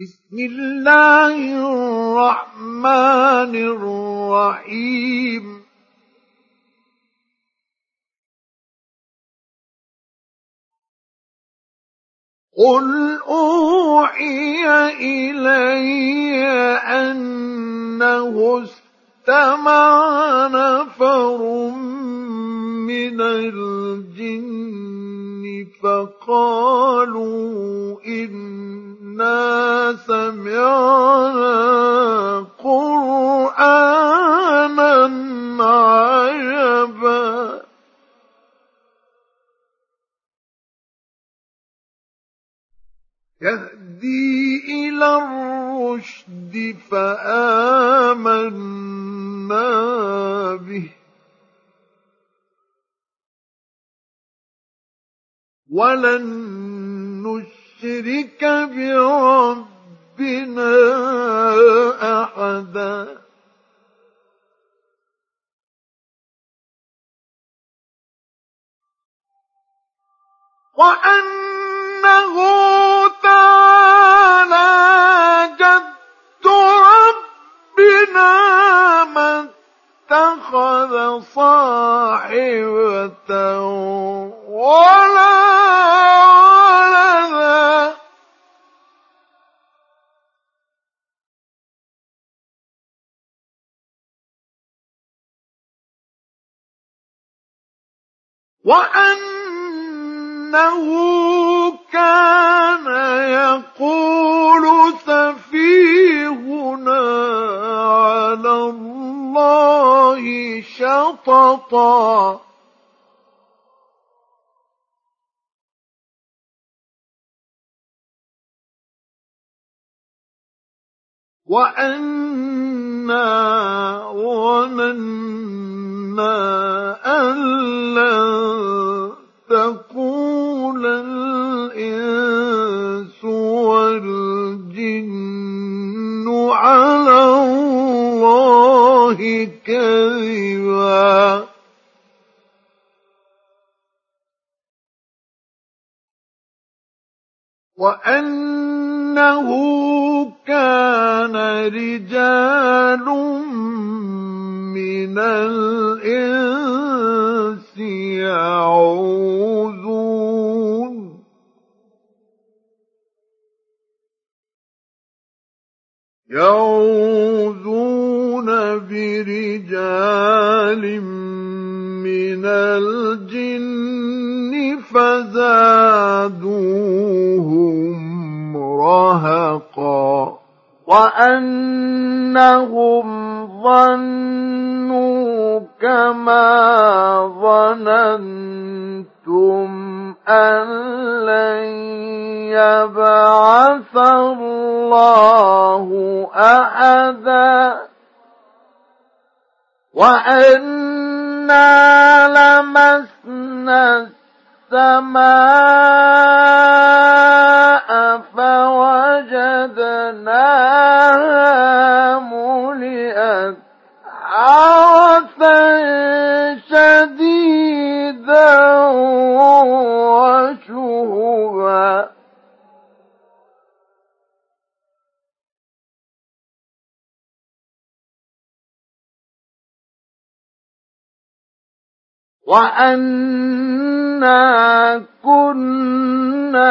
بسم الله الرحمن الرحيم. قل أوحي إلي أنه استمع نفر من الجن فقالوا إنا سمعنا قرآنا عجبا. يهدي إلى الرشد فآمنا به. ولن نشرك بربنا أحدا. وأنه تعالى جد ربنا ما اتخذ صاحبة ولا وأنه كان يقول سفيهنا على الله شططا. وأنا ظننا أن لن تقول الإنس والجن على الله كذبا وأنه كان رجال من الإنس يعوذون. يعوذون برجال من الجن فزادوهم رهقا وأنهم ظنوا كما ظننتم أن لن يبعث الله أحدا وأنا لمسنا السماء فوجدناها وأنا كنا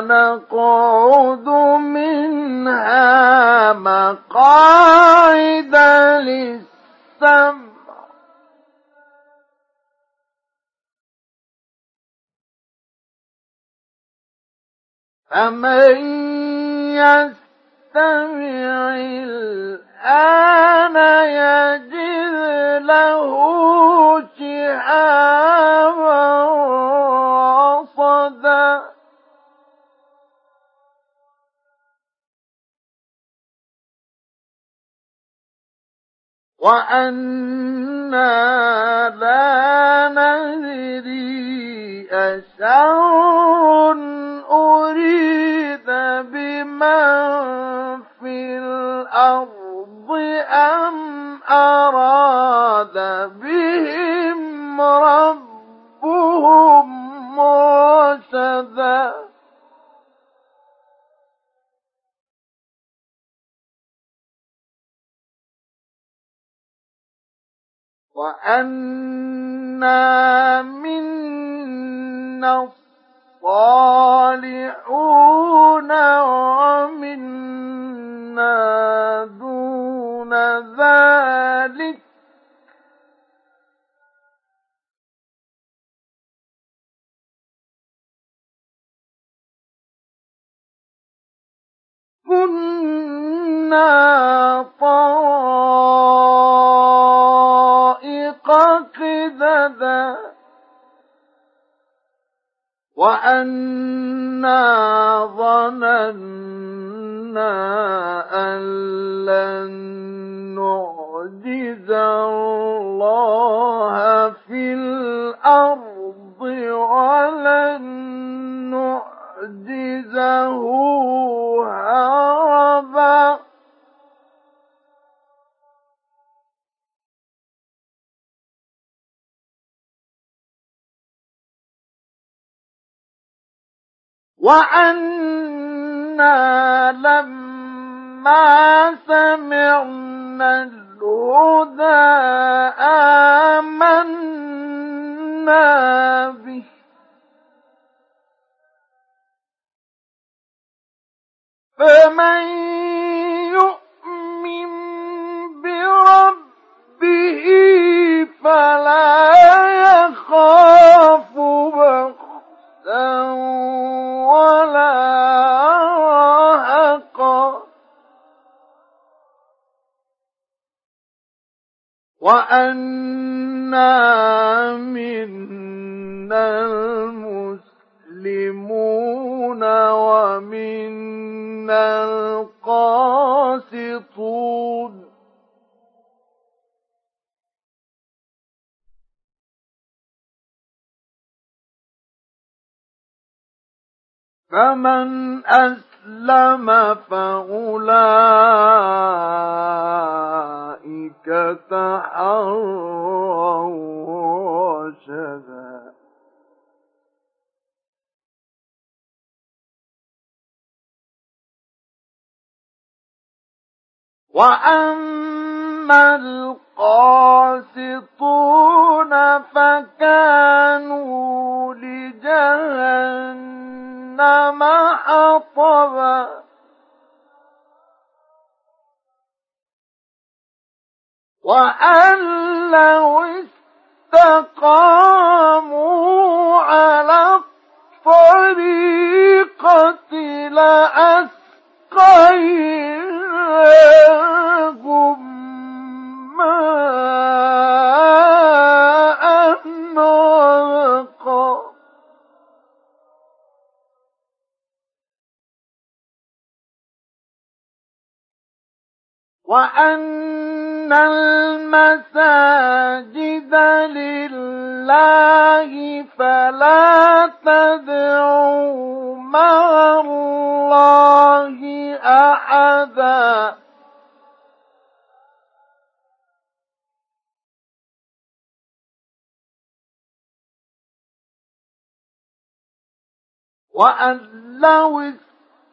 نقعد منها مقاعد للسمع فمن يستمع يجد له شهابا رصدا وأنا لا ندري أشر وأنا منا الصالحون ومنا دون ذلك كنا طرائق وأنا ظننا أن لن نعجز الله في الأرض ولن نعجزه وأنا لما سمعنا الهدى آمنا به فمن فمن أسلم فأولئك تحروا رشدا. وأما القاسطون فكانوا لجهنم حطبا وأن لو استقاموا على الطريقة لأسقيناهم. وأن المساجد لله فلا تدعوا مع الله أحدا وأن لو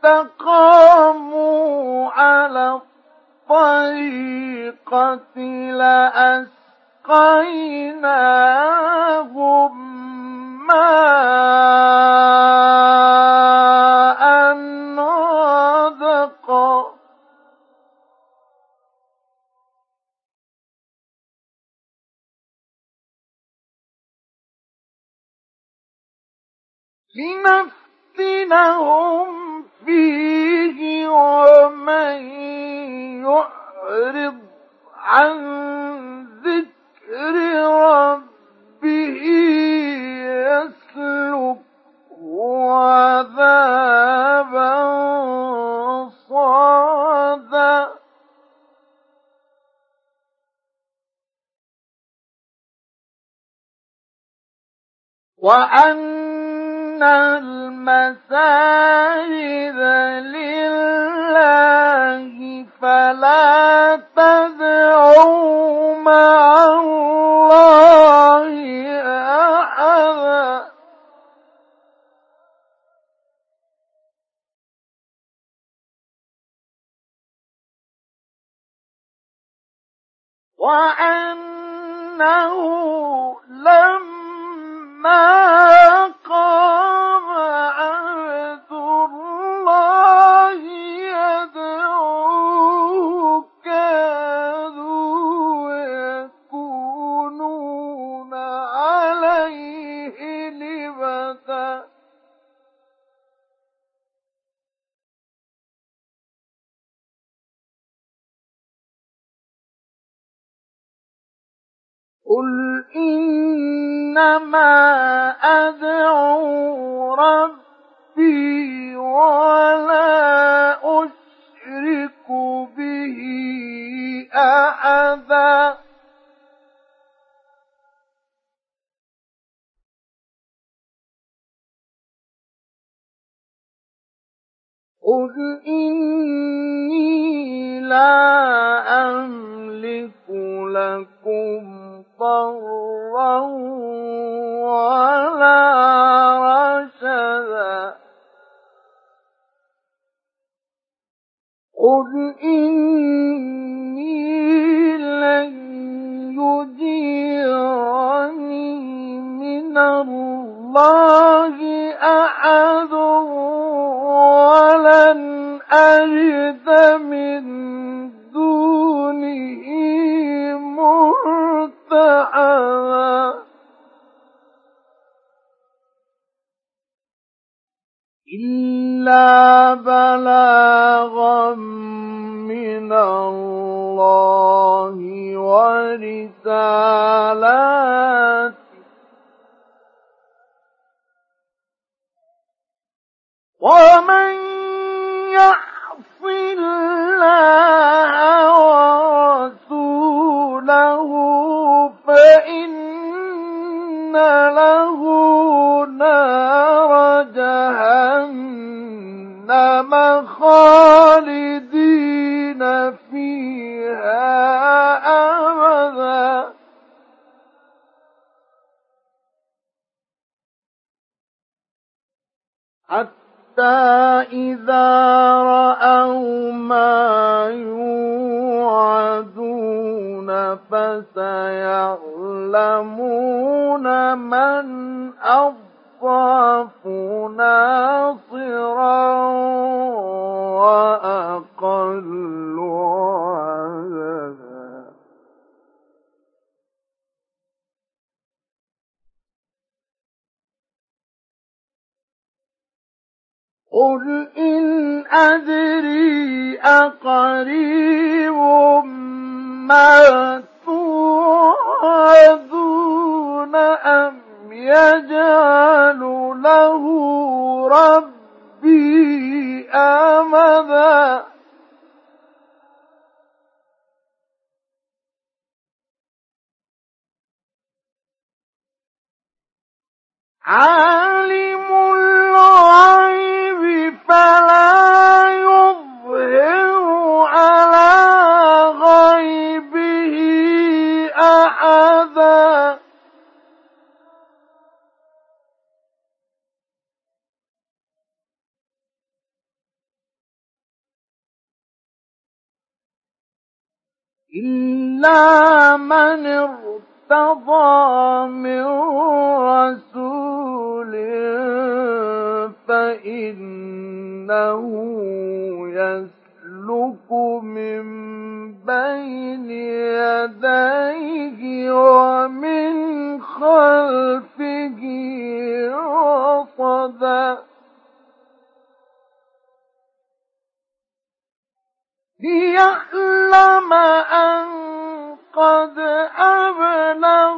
استقاموا على الطريقة لأسقيناهم ماء غدقا لنفتنهم فيه فاستجب لله فلا تدعوا مع الله أحدا. وأنه لما أدعو ربي ولا أشرك به أحدا قل إني لا أملك لكم ضرا ولا رشدا. قل إني لن يجيرني من الله أحد ولن أجد من إلا بلاغا من الله ورسالة قل إن أدري أقريب ما توعدون أم يجعل له ربي أمدا عالم من ارتضى من رسول فإنه يسلك من بين يديه ومن خلفه رصدا ليعلم أن قد أبلغ